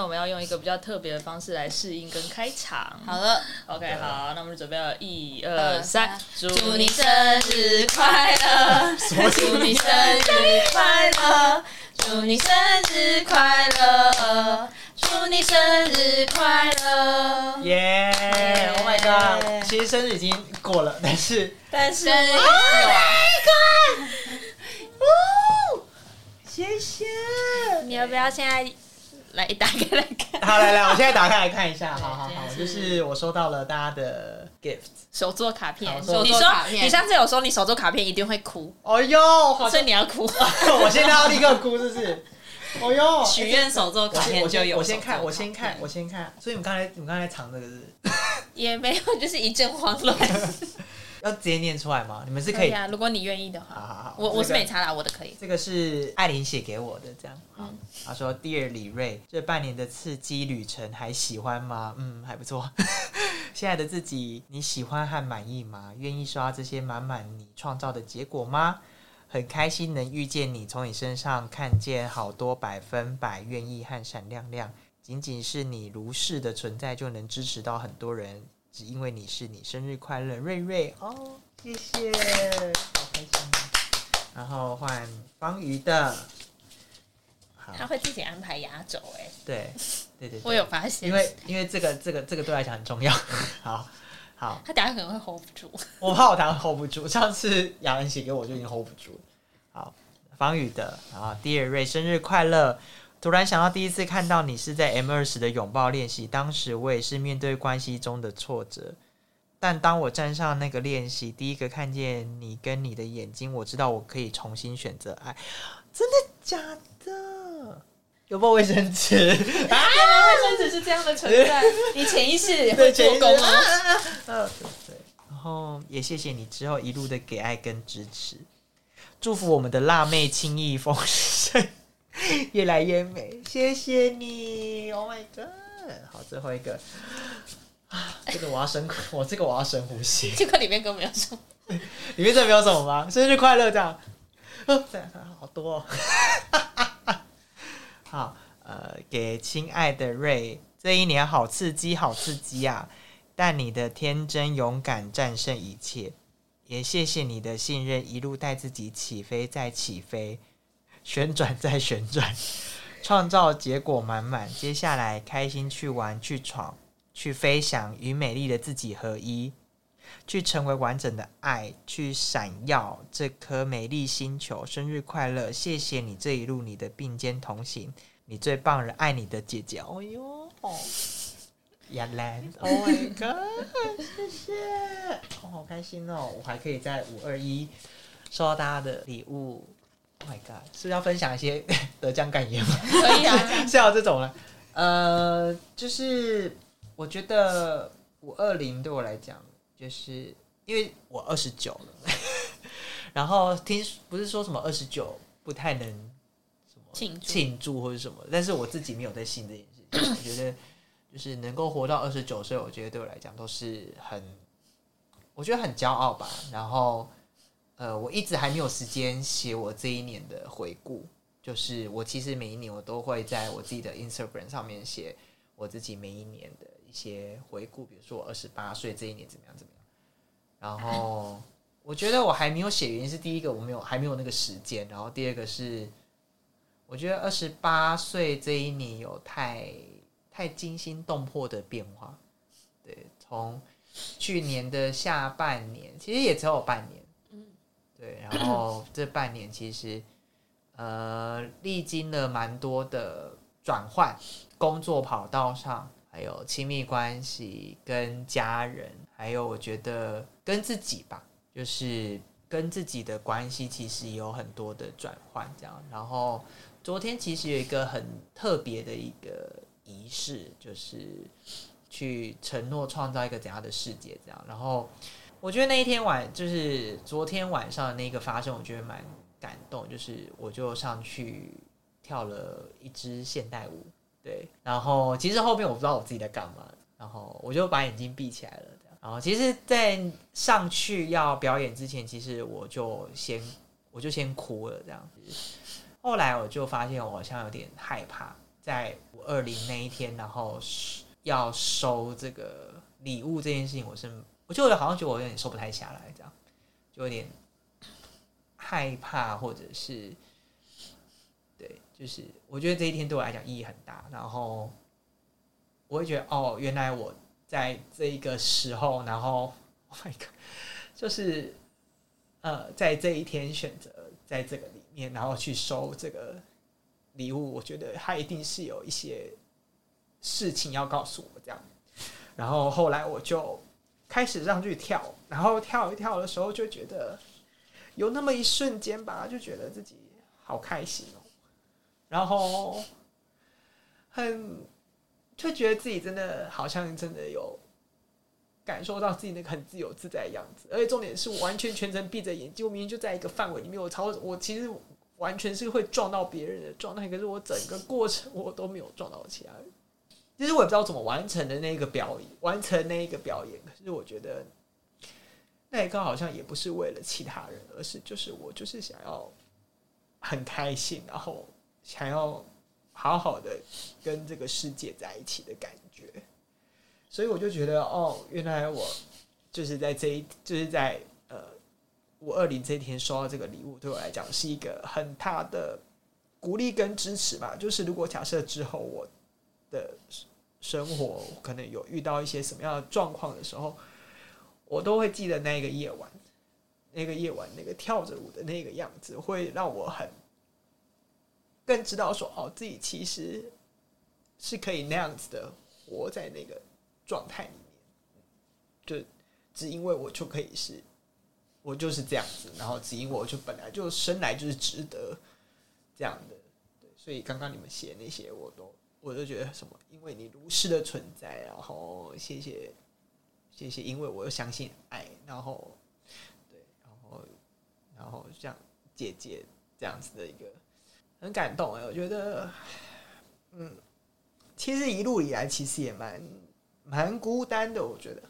天我们要用一个比较特别的方式来试音跟开场。好了，OK，好，那我们准备了，一二三，祝你生日快乐，祝你生日快乐，祝你生日快乐，祝你生日快乐，耶！Oh my god！其实生日已经过了，但是但是，Oh my god！哦，谢谢。你要不要现在？来打开来看，好来来，我现在打开来看一下，好好好，就是我收到了大家的 gift 手作卡片，你说你上次有说你手作卡片一定会哭，哦哟，所以你要哭，我现在要立刻哭，是不是？哦哟，许愿手作卡片就有，我先看，我先看，我先看，所以你们刚才你们刚才藏这个是？也没有，就是一阵慌乱。要直接念出来吗？你们是可以啊，如果你愿意的话。好好好，我我是没查啦，我的可以。这个是艾琳写给我的，这样。嗯，他说：“Dear 李瑞，这半年的刺激旅程还喜欢吗？嗯，还不错。现在的自己你喜欢和满意吗？愿意刷这些满满你创造的结果吗？很开心能遇见你，从你身上看见好多百分百愿意和闪亮亮。仅仅是你如是的存在，就能支持到很多人。”只因为你是你生日快乐，瑞瑞哦，谢谢，好开心。然后换方瑜的，他会自己安排压轴哎，对对对，我有发现，因为因为这个这个这个对来讲很重要。好好，他等下可能会 hold 不住，我怕我等下 hold 不住。上次雅文写给我就已经 hold 不住。好，方宇的啊，第二瑞生日快乐。突然想到，第一次看到你是在 M 二十的拥抱练习，当时我也是面对关系中的挫折。但当我站上那个练习，第一个看见你跟你的眼睛，我知道我可以重新选择爱。真的假的？有没有卫生纸？啊，卫生纸是这样的存在，你潜意识会做工啊。嗯，对。然后也谢谢你之后一路的给爱跟支持，祝福我们的辣妹轻易丰盛。越来越美，谢谢你，Oh my god！好，最后一个，这个我要深，我这个我要深呼吸。这个里面根本没有什么，里面真的没有什么吗？生日快乐，这样，好多，哦 好，呃，给亲爱的瑞，这一年好刺激，好刺激啊！但你的天真勇敢战胜一切，也谢谢你的信任，一路带自己起飞再起飞。旋转再旋转，创造结果满满。接下来开心去玩、去闯、去飞翔，与美丽的自己合一，去成为完整的爱，去闪耀这颗美丽星球。生日快乐！谢谢你这一路你的并肩同行，你最棒了，爱你的姐姐。哦哟，亚兰，Oh my god！谢谢，我好开心哦！我还可以在五二一收到大家的礼物。My God，是要分享一些 得奖感言吗？可以啊，是要这种了。呃，就是我觉得五二零对我来讲，就是因为我二十九了，然后听不是说什么二十九不太能什么庆庆祝或者什么，但是我自己没有在信这件事情。我觉得就是能够活到二十九岁，我觉得对我来讲都是很，我觉得很骄傲吧。然后。呃，我一直还没有时间写我这一年的回顾。就是我其实每一年我都会在我自己的 Instagram 上面写我自己每一年的一些回顾，比如说我二十八岁这一年怎么样怎么样。然后我觉得我还没有写，原因是第一个我没有还没有那个时间，然后第二个是我觉得二十八岁这一年有太太惊心动魄的变化。对，从去年的下半年，其实也只有半年。对，然后这半年其实，呃，历经了蛮多的转换，工作跑道上，还有亲密关系跟家人，还有我觉得跟自己吧，就是跟自己的关系其实有很多的转换，这样。然后昨天其实有一个很特别的一个仪式，就是去承诺创造一个怎样的世界，这样。然后。我觉得那一天晚就是昨天晚上的那个发生，我觉得蛮感动。就是我就上去跳了一支现代舞，对。然后其实后面我不知道我自己在干嘛，然后我就把眼睛闭起来了。然后其实，在上去要表演之前，其实我就先我就先哭了这样子。后来我就发现我好像有点害怕，在五二零那一天，然后要收这个礼物这件事情，我是我就好像觉得我有点收不太下来，这样就有点害怕，或者是对，就是我觉得这一天对我来讲意义很大，然后我会觉得哦，原来我在这一个时候，然后 Oh my God，就是呃，在这一天选择在这个里面，然后去收这个礼物，我觉得他一定是有一些事情要告诉我这样。然后后来我就开始上去跳，然后跳一跳的时候，就觉得有那么一瞬间吧，就觉得自己好开心哦，然后很就觉得自己真的好像真的有感受到自己那个很自由自在的样子，而且重点是我完全全程闭着眼睛，我明明就在一个范围里面，我超我其实完全是会撞到别人的状态，可是我整个过程我都没有撞到其他人。其实我也不知道怎么完成的那个表演，完成那一个表演。可是我觉得那一刻好像也不是为了其他人，而是就是我就是想要很开心，然后想要好好的跟这个世界在一起的感觉。所以我就觉得，哦，原来我就是在这一，就是在呃五二零这一天收到这个礼物，对我来讲是一个很大的鼓励跟支持吧。就是如果假设之后我的生活可能有遇到一些什么样的状况的时候，我都会记得那个夜晚，那个夜晚那个跳着舞的那个样子，会让我很更知道说，哦，自己其实是可以那样子的活在那个状态里面，就只因为我就可以是，我就是这样子，然后只因我就本来就生来就是值得这样的，对，所以刚刚你们写那些我都。我就觉得什么，因为你如是的存在，然后谢谢，谢谢，因为我又相信爱，然后对，然后然后像姐姐这样子的一个很感动哎，我觉得，嗯，其实一路以来其实也蛮蛮孤单的，我觉得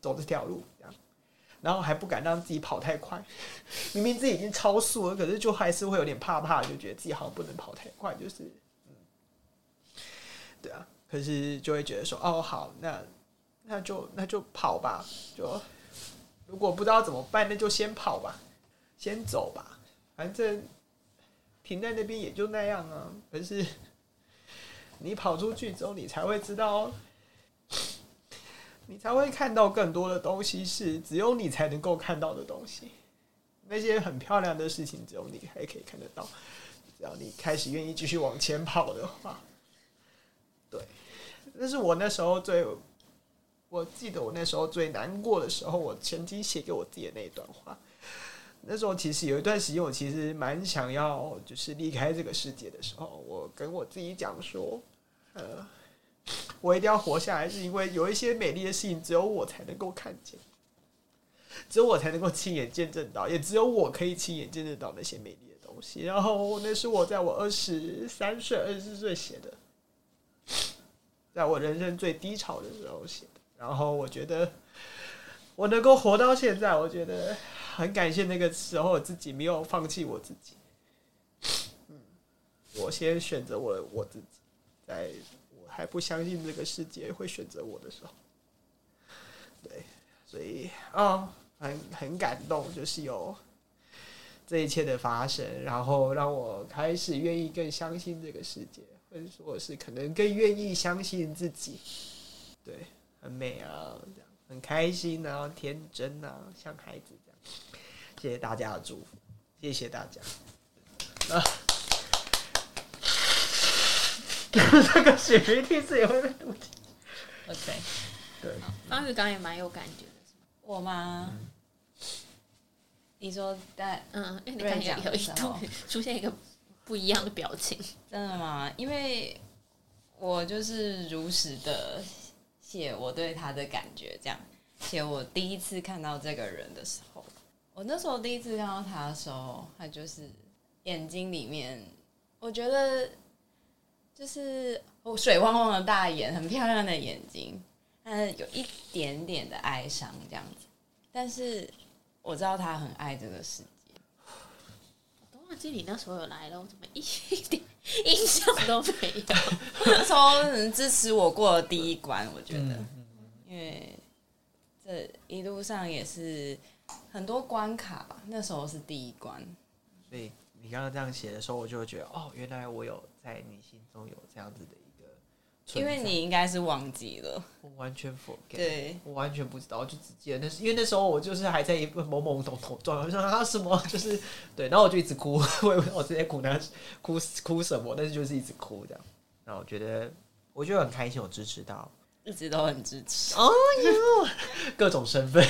走这条路，然后还不敢让自己跑太快，明明自己已经超速了，可是就还是会有点怕怕，就觉得自己好像不能跑太快，就是。对啊，可是就会觉得说，哦，好，那那就那就跑吧，就如果不知道怎么办，那就先跑吧，先走吧，反正停在那边也就那样啊。可是 你跑出去之后，你才会知道，你才会看到更多的东西，是只有你才能够看到的东西。那些很漂亮的事情，只有你还可以看得到。只要你开始愿意继续往前跑的话。对，那是我那时候最，我记得我那时候最难过的时候，我曾经写给我自己的那一段话。那时候其实有一段时间，我其实蛮想要就是离开这个世界的时候，我跟我自己讲说，呃，我一定要活下来，是因为有一些美丽的事情只有我才能够看见，只有我才能够亲眼见证到，也只有我可以亲眼见证到那些美丽的东西。然后那是我在我二十三岁、二十四岁写的。在我人生最低潮的时候写的，然后我觉得我能够活到现在，我觉得很感谢那个时候自己没有放弃我自己。嗯，我先选择我我自己，在我还不相信这个世界会选择我的时候，对，所以啊，很很感动，就是有这一切的发生，然后让我开始愿意更相信这个世界。或者说是可能更愿意相信自己，对，很美啊，这样很开心啊，天真啊，像孩子这样。谢谢大家的祝福，谢谢大家。啊，这个血鼻涕是也会被录进。OK，对。方宇刚也蛮有感觉的，我吗？你说在嗯，因为你看有一度出现一个。不一样的表情，真的吗？因为我就是如实的写我对他的感觉，这样写我第一次看到这个人的时候，我那时候第一次看到他的时候，他就是眼睛里面，我觉得就是水汪汪的大眼，很漂亮的眼睛，但有一点点的哀伤这样子，但是我知道他很爱这个世。记你那时候有来了，我怎么一点印象都没有？那时候能支持我过了第一关，我觉得，嗯因为这一路上也是很多关卡吧，那时候是第一关。所以你刚刚这样写的时候，我就会觉得哦，原来我有在你心中有这样子的因为你应该是忘记了，我完全 forget，对，我完全不知道，我就只记得那是因为那时候我就是还在一个懵懵懂懂状态，我说啊什么？就是对，然后我就一直哭，我 我直接哭那哭哭什么，但是就是一直哭这样，然后我觉得我觉得很开心，我支持到。一直都很支持，哦哟。各种身份，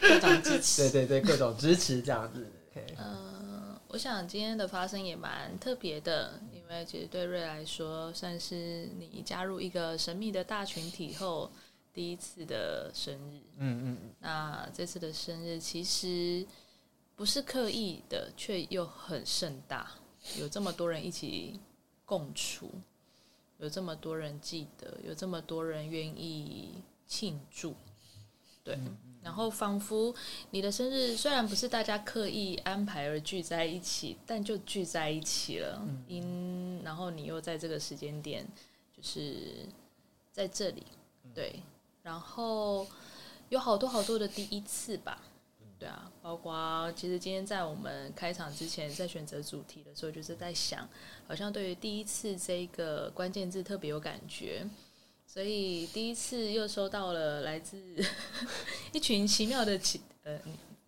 各种支持。对对对，各种支持这样子。嗯，我想今天的发生也蛮特别的，因为其实对瑞来说，算是你加入一个神秘的大群体后第一次的生日。嗯嗯嗯，那这次的生日其实不是刻意的，却又很盛大，有这么多人一起共处，有这么多人记得，有这么多人愿意庆祝，对。然后仿佛你的生日虽然不是大家刻意安排而聚在一起，但就聚在一起了。因然后你又在这个时间点，就是在这里，对。然后有好多好多的第一次吧，对啊，包括其实今天在我们开场之前，在选择主题的时候，就是在想，好像对于第一次这一个关键字特别有感觉，所以第一次又收到了来自 一群奇妙的奇呃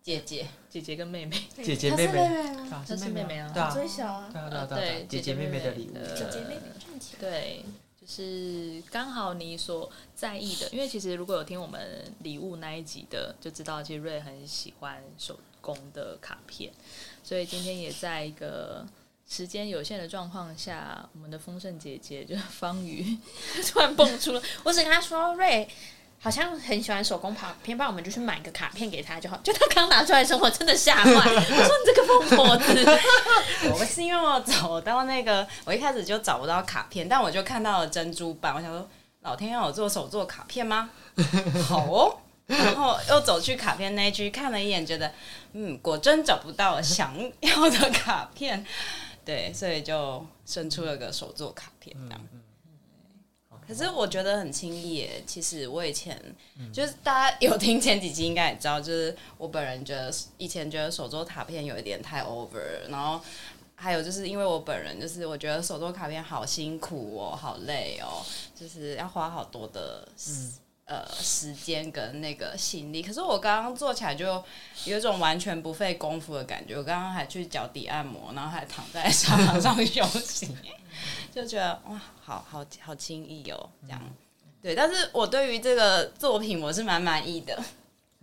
姐姐，姐姐跟妹妹，姐姐妹妹，妹妹？啊。她是妹妹啊。对啊，最小啊，对啊对啊对啊对姐姐妹妹的礼物，呃姐姐妹妹站起来。对，就是刚好你所在意的，因为其实如果有听我们礼物那一集的，就知道其实瑞很喜欢手工的卡片，所以今天也在一个时间有限的状况下，我们的丰盛姐姐就是方瑜 突然蹦出了，我只跟他说瑞。好像很喜欢手工卡片，不然我们就去买个卡片给他就好。就他刚拿出来的时候，我真的吓坏。我说你这个疯婆子，我是因为我走到那个，我一开始就找不到卡片，但我就看到了珍珠版，我想说，老天要我做手做卡片吗？好哦。然后又走去卡片那一区看了一眼，觉得嗯，果真找不到想要的卡片，对，所以就生出了个手作卡片这样。可是我觉得很轻易耶。其实我以前、就是大家有听前几集应该也知道，就是我本人觉得以前觉得手作卡片有一点太 over，然后还有就是因为我本人就是我觉得手作卡片好辛苦哦，好累哦，就是要花好多的时、呃时间跟那个心力。可是我刚刚做起来就有一种完全不费功夫的感觉。我刚刚还去脚底按摩，然后还躺在沙发上休息，就觉得哇，好好好轻易哦，这样。对，但是我对于这个作品我是蛮满意的。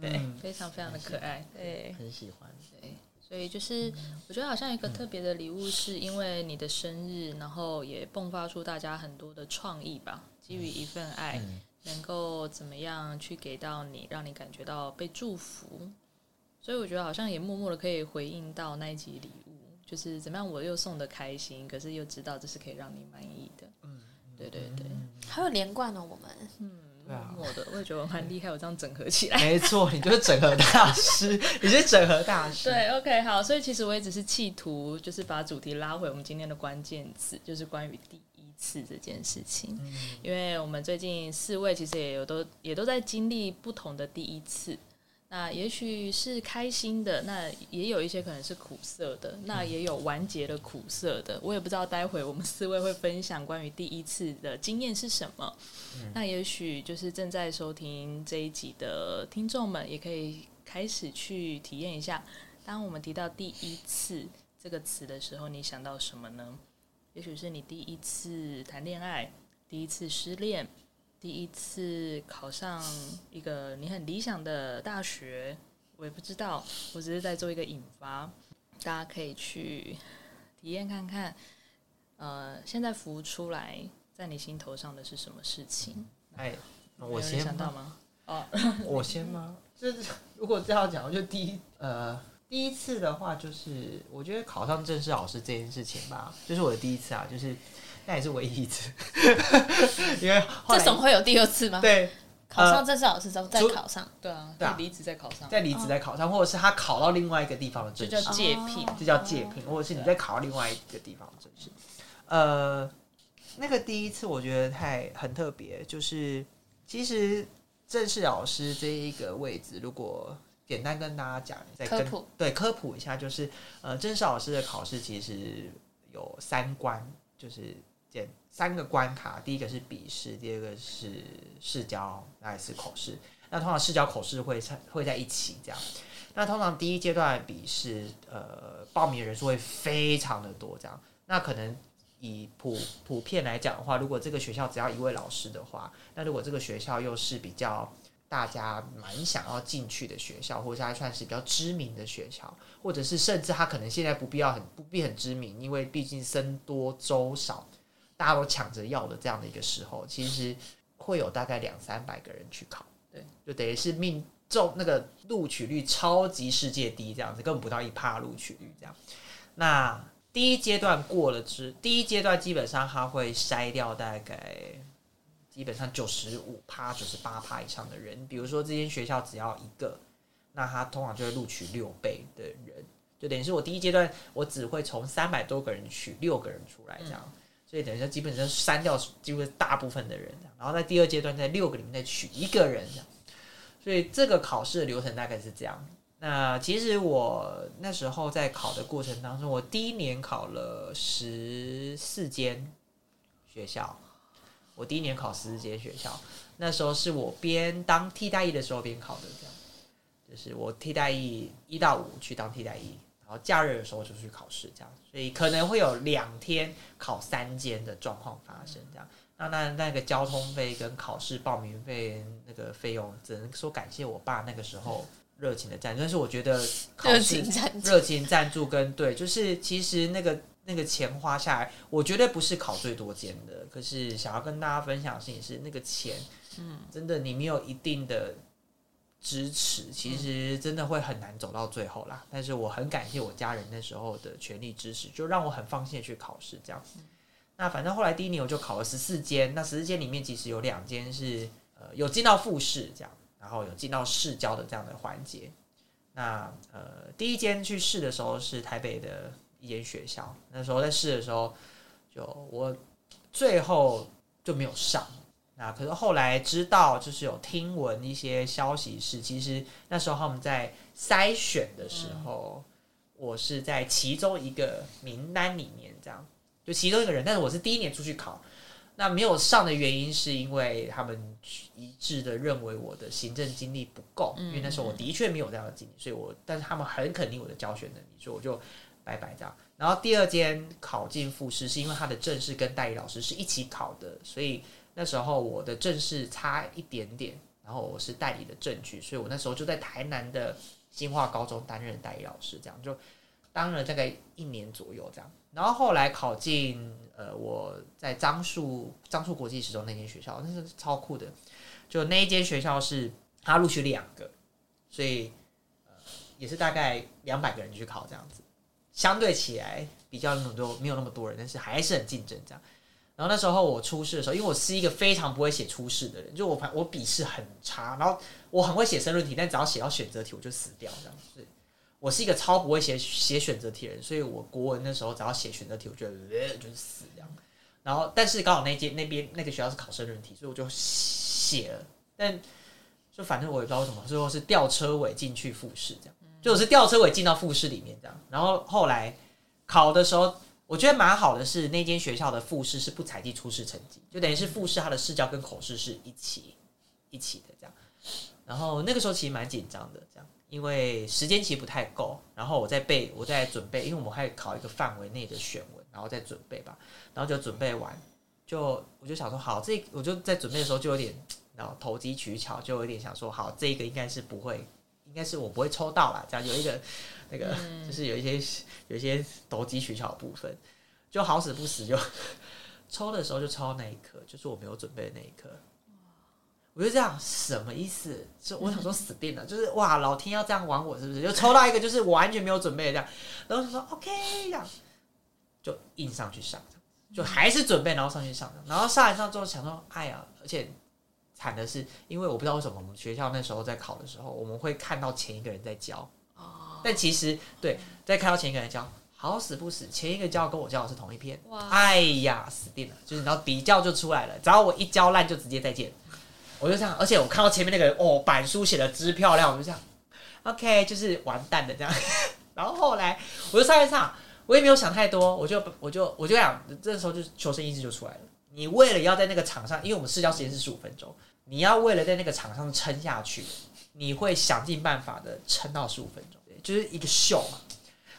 对嗯非常非常的可爱。对，很喜欢。对，所以就是我觉得好像一个特别的礼物，是因为你的生日，然后也迸发出大家很多的创意吧，基于一份爱，嗯能够怎么样去给到你，让你感觉到被祝福。所以我觉得好像也默默的可以回应到那一集礼物，就是怎么样我又送的开心，可是又知道这是可以让你满意的。嗯，对对对，还有连贯哦，我们嗯啊默默的，我也觉得我蛮厉害，我这样整合起来。没错，你就是整合大师，你是整合大师。对，OK，好，所以其实我也只是企图，就是把主题拉回我们今天的关键词，就是关于第一次这件事情。因为我们最近四位其实也有都也都在经历不同的第一次，那也许是开心的，那也有一些可能是苦涩的，那也有完结的苦涩的。我也不知道待会我们四位会分享关于第一次的经验是什么。那也许就是正在收听这一集的听众们，也可以开始去体验一下，当我们提到第一次这个词的时候，你想到什么呢？也许是你第一次谈恋爱，第一次失恋，第一次考上一个你很理想的大学，我也不知道，我只是在做一个引发，大家可以去体验看看。呃，现在浮出来在你心头上的是什么事情？哎，我先？想到吗？哦，我先吗？就是如果这样讲，我就第一呃第一次的话，就是我觉得考上正式老师这件事情吧，就是我的第一次啊，就是那也是唯一一次，因为这总会有第二次吗？对考上正式老师之后再考上，对啊，对啊离职再考上，再离职再考上，或者是他考到另外一个地方的这正式，叫借聘。这叫借聘，或者是你再考到另外一个地方的正式。呃，那个第一次我觉得太很特别，就是其实正式老师这一个位置，如果简单跟大家讲，再跟科普对科普一下，就是呃，正式老师的考试其实有三关，就是简三个关卡，第一个是笔试，第二个是试教，那也是口试。那通常试教口试会在会在一起这样。那通常第一阶段的笔试，呃，报名人数会非常的多，这样。那可能以普普遍来讲的话，如果这个学校只要一位老师的话，那如果这个学校又是比较大家蛮想要进去的学校，或者是它算是比较知名的学校，或者是甚至它可能现在不必要很不必很知名，因为毕竟僧多粥少，大家都抢着要的这样的一个时候，其实会有大概两三百个人去考，对，就等于是命中那个录取率超级世界低，这样子根本不到一趴录取率这样。那第一阶段过了之，第一阶段基本上它会筛掉大概基本上九十五趴、九十八趴以上的人。比如说这间学校只要一个，那他通常就会录取六倍的人，就等于是我第一阶段我只会从三百多个人取六个人出来这样。所以等于说基本上删掉几乎大部分的人这样，然后在第二阶段在六个里面再取一个人这样。所以这个考试的流程大概是这样。那其实我那时候在考的过程当中，我第一年考了十四间学校，我第一年考十四间学校，那时候是我边当替代役的时候边考的，这样，就是我替代役一到五去当替代役，然后假日的时候就去考试，这样，所以可能会有两天考三间的状况发生，这样。那那那个交通费跟考试报名费那个费用，只能说感谢我爸那个时候热情的赞助。但是我觉得考热试情赞助，热情赞助跟对，就是其实那个那个钱花下来，我绝对不是考最多间的。可是想要跟大家分享的事情是，那个钱，嗯，真的你没有一定的支持，其实真的会很难走到最后啦。但是我很感谢我家人那时候的全力支持，就让我很放心的去考试这样。那反正后来第一年我就考了十四间，那十四间里面其实有两间是呃有进到复试这样，然后有进到市教的这样的环节。那呃第一间去试的时候是台北的一间学校，那时候在试的时候，就我最后就没有上。那可是后来知道，就是有听闻一些消息是，其实那时候他们在筛选的时候，我是在其中一个名单里面这样。就其中一个人，但是我是第一年出去考，那没有上的原因是因为他们一致的认为我的行政经历不够，因为那时候我的确没有这样的经历，所以我但是他们很肯定我的教学能力，所以我就拜拜这样。然后第二间考进复试是因为他的正式跟代理老师是一起考的，所以那时候我的正式差一点点，然后我是代理的证据，所以我那时候就在台南的新化高中担任代理老师，这样就当了大概一年左右这样。然后后来考进呃，我在樟树樟树国际时中那间学校，那是超酷的。就那一间学校是他录取两个，所以也是大概两百个人去考这样子，相对起来比较那么多没有那么多人，但是还是很竞争这样。然后那时候我初试的时候，因为我是一个非常不会写初试的人，就我反我笔试很差，然后我很会写申论题，但只要写到选择题我就死掉这样子。我是一个超不会写写选择题的人，所以我国文那时候只要写选择题，我觉得、就是死这样。然后，但是刚好那间那边那个学校是考申论题，所以我就写了。但就反正我也不知道为什么，最后是吊车尾进去复试这样，就是吊车尾进到复试里面这样。然后后来考的时候，我觉得蛮好的是那间学校的复试是不采集初试成绩，就等于是复试它的试教跟口试是一起一起的这样。然后那个时候其实蛮紧张的这样。因为时间其实不太够，然后我在背，我在准备，因为我们还考一个范围内的选文，然后再准备吧，然后就准备完，就我就想说，好，这我就在准备的时候就有点，然后投机取巧，就有点想说，好，这个应该是不会，应该是我不会抽到啦，这样有一个那个、就是有一些有一些投机取巧的部分，就好死不死就 抽的时候就抽到那一刻，就是我没有准备的那一刻。我就这样，什么意思？就我想说死定了，就是哇，老天要这样玩我是不是？就抽到一个就是我完全没有准备的这样，然后就说 OK 这样，就硬上去上，就还是准备然后上去上，然后上一上之后想说，哎呀，而且惨的是，因为我不知道为什么我们学校那时候在考的时候，我们会看到前一个人在教，但其实对，在看到前一个人教，好死不死，前一个教跟我教的是同一篇，哇哎呀，死定了，就是然后比较就出来了，只要我一教烂就直接再见，我就这样，而且我看到前面那个人哦，板书写的之漂亮，我就这样，OK，就是完蛋的这样，然后后来我就上一上，我也没有想太多，我就我就我就想，这时候就求生意志就出来了。你为了要在那个场上，因为我们试教时间是十五分钟，你要为了在那个场上撑下去，你会想尽办法的撑到十五分钟，就是一个秀嘛。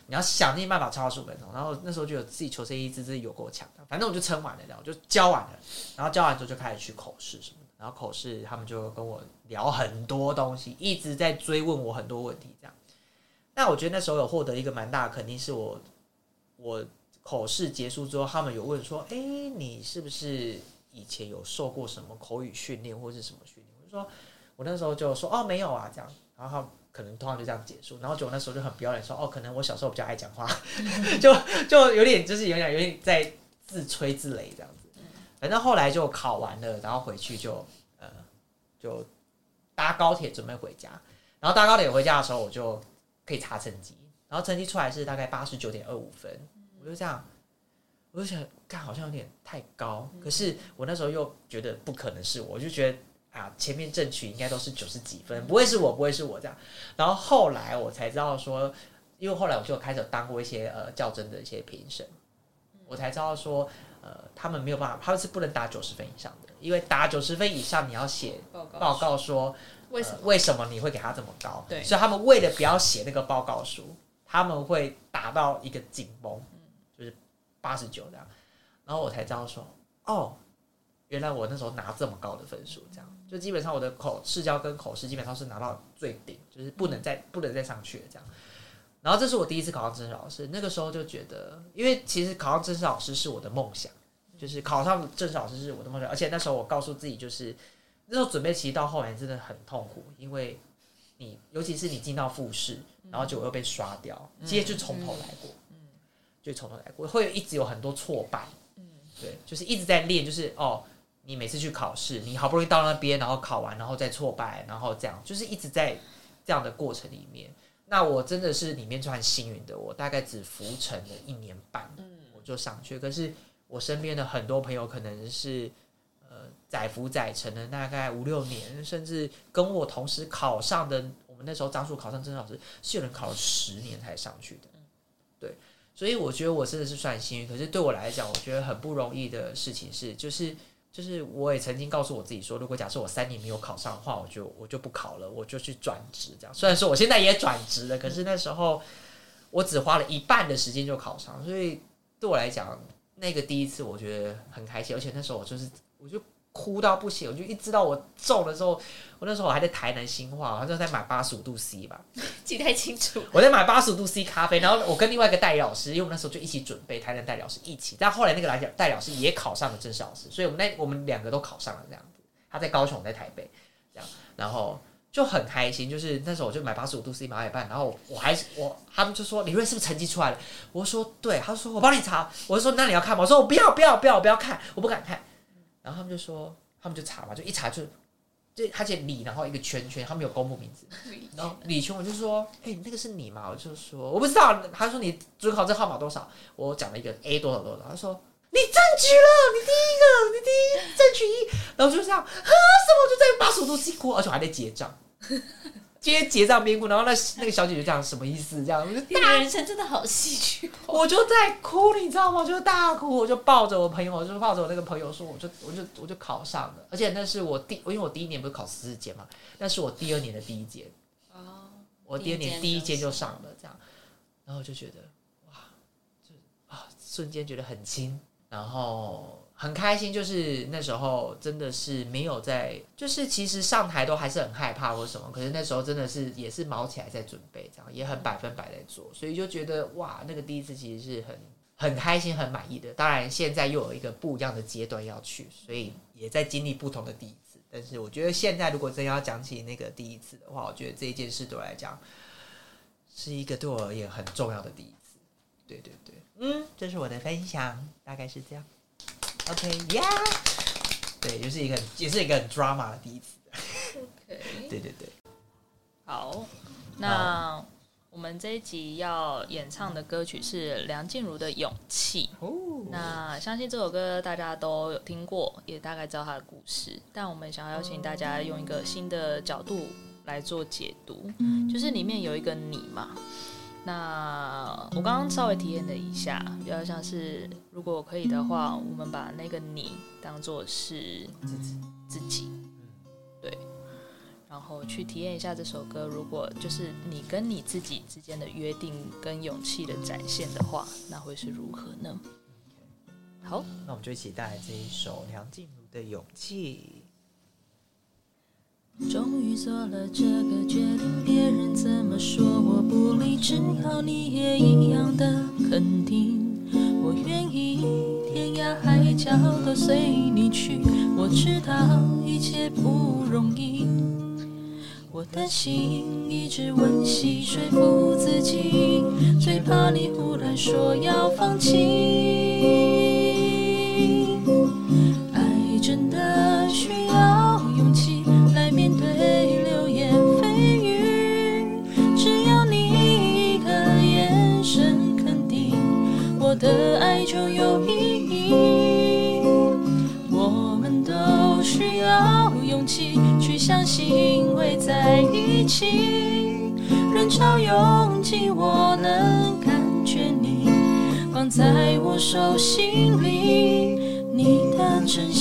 你要想尽办法撑到十五分钟，然后那时候就有自己求生意志，自己有够强的。反正我就撑完了，然后就教完了，然后教完之后就开始去口试什么的。然后口试他们就跟我聊很多东西，一直在追问我很多问题，这样。那我觉得那时候有获得一个蛮大的肯定，是我我口试结束之后，他们有问说：“哎，你是不是以前有受过什么口语训练或是什么训练？”我就说：“我那时候就说哦没有啊，这样。”然后他可能通常就这样结束，然后就我那时候就很不要脸说：“哦，可能我小时候比较爱讲话，就就有点就是有点有点在自吹自擂这样子。”反正后来就考完了，然后回去就呃就搭高铁准备回家，然后搭高铁回家的时候，我就可以查成绩，然后成绩出来是大概八十九点二五分，我就这样，我就想，看好像有点太高，可是我那时候又觉得不可能是我，我就觉得啊，前面正取应该都是九十几分，不会是我，不会是我这样。然后后来我才知道说，因为后来我就开始有当过一些呃较真的一些评审，我才知道说，呃，他们没有办法，他们是不能打九十分以上的，因为打九十分以上你要写报告报告说为什么？呃为什么你会给他这么高？对所以他们为了不要写那个报告书，他们会打到一个紧绷，就是八十九这样。然后我才知道说，哦，原来我那时候拿这么高的分数，这样就基本上我的口试教跟口试基本上是拿到最顶，就是不能再不能再上去了这样。然后这是我第一次考上政治老师，那个时候就觉得，因为其实考上政治老师是我的梦想，就是考上政治老师是我的梦想，而且那时候我告诉自己就是。那时候准备其实到后来真的很痛苦，因为你尤其是你进到复试，然后结果又被刷掉，接着就从头来过，就从头来过，会一直有很多挫败，对，就是一直在练，就是哦，你每次去考试，你好不容易到那边，然后考完，然后再挫败，然后这样，就是一直在这样的过程里面。那我真的是里面算幸运的，我大概只浮沉了一年半，我就上去。可是我身边的很多朋友可能是呃载浮载沉的大概五六年，甚至跟我同时考上的，我们那时候张数考上郑老师是有人考了十年才上去的，对，所以我觉得我真的是算幸运。可是对我来讲，我觉得很不容易的事情是，就是就是我也曾经告诉我自己说，如果假设我三年没有考上的话，我就我就不考了，我就去转职这样。虽然说我现在也转职了，可是那时候我只花了一半的时间就考上，所以对我来讲，那个第一次我觉得很开心，而且那时候我就是我就哭到不行，我就一知道我中了之后，我那时候我还在台南新化，好像在买八十五度 C 吧，记太清楚。我在买八十五度 C 咖啡，然后我跟另外一个代理老师，因为我们那时候就一起准备，台南代理老师一起，但后来那个来讲代理老师也考上了正式老师，所以我们那我们两个都考上了这样子。他在高雄，我在台北，这样，然后就很开心。就是那时候我就买八十五度 C 买一半，然后我还是我他们就说李瑞是不是成绩出来了？我说对，他说我帮你查，我说那你要看吗？我说我不要不要不要不要看，我不敢看。然后他们就说他们就查嘛，就一查就就他写李，然后一个圈圈，他们有公布名字。然后李琼我就说：“哎、那个是你嘛？”我就说：“我不知道。”他说：“你准考证号码多少？”我讲了一个 A 多少多少。他说：“你正取了，你第一个，你第一正取一。”然后就这样啊什么？我就在八十五度 C 哭，而且我还在结账，边结账边哭。然后那那个小姐就这样什么意思？这样我就你的人生真的好戏剧化。我就在哭，你知道吗？我就大哭，我就抱着我朋友，我就抱着我那个朋友说，我就我就我就考上了，而且那是我第，因为我第一年不是考十四届嘛，那是我第二年的第一届，哦，我第二年第一届第一届就上了，这样，然后就觉得哇，就啊，瞬间觉得很轻，然后很开心，就是那时候真的是没有在，就是其实上台都还是很害怕或什么，可是那时候真的是也是毛起来在准备，这样也很百分百在做，所以就觉得哇，那个第一次其实是很很开心、很满意的。当然现在又有一个不一样的阶段要去，所以也在经历不同的第一次。但是我觉得现在如果真要讲起那个第一次的话，我觉得这一件事对我来讲是一个对我而言很重要的第一次。对对对，嗯，这是我的分享，大概是这样。OK 呀、对，就是一个也是一个很 drama 的第一次。对对对，好，那我们这一集要演唱的歌曲是梁静茹的《勇气》。哦，那相信这首歌大家都有听过，也大概知道它的故事。但我们想要邀请大家用一个新的角度来做解读，就是里面有一个你嘛。那我刚刚稍微体验了一下，比较像是如果可以的话，我们把那个你当做是自己，自己，对，然后去体验一下这首歌。如果就是你跟你自己之间的约定跟勇气的展现的话，那会是如何呢？好，那我们就一起带来这一首梁静茹的《勇气》。终于做了这个决定，别人怎么说我不理，只要你也一样的肯定。我愿意天涯海角都随你去，我知道一切不容易。我的心一直温习说服自己，最怕你忽然说要放弃。相信会在一起，人潮拥挤，我能感觉你放在我手心里，你的真心。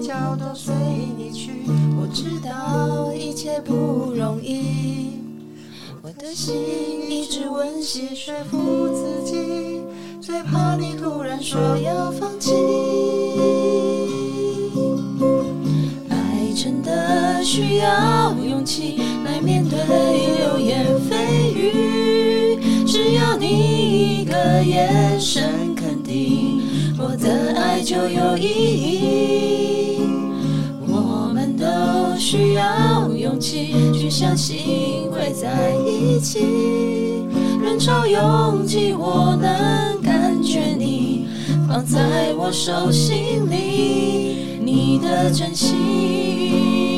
角都随你去。我知道一切不容易，我的心一直温习说服自己，最怕你突然说要放弃。爱真的需要勇气来面对流言蜚语，只要你一个眼神肯定，我的爱就有意义。需要勇气去相信会在一起，人潮拥挤，我能感觉你放在我手心里，你的真心。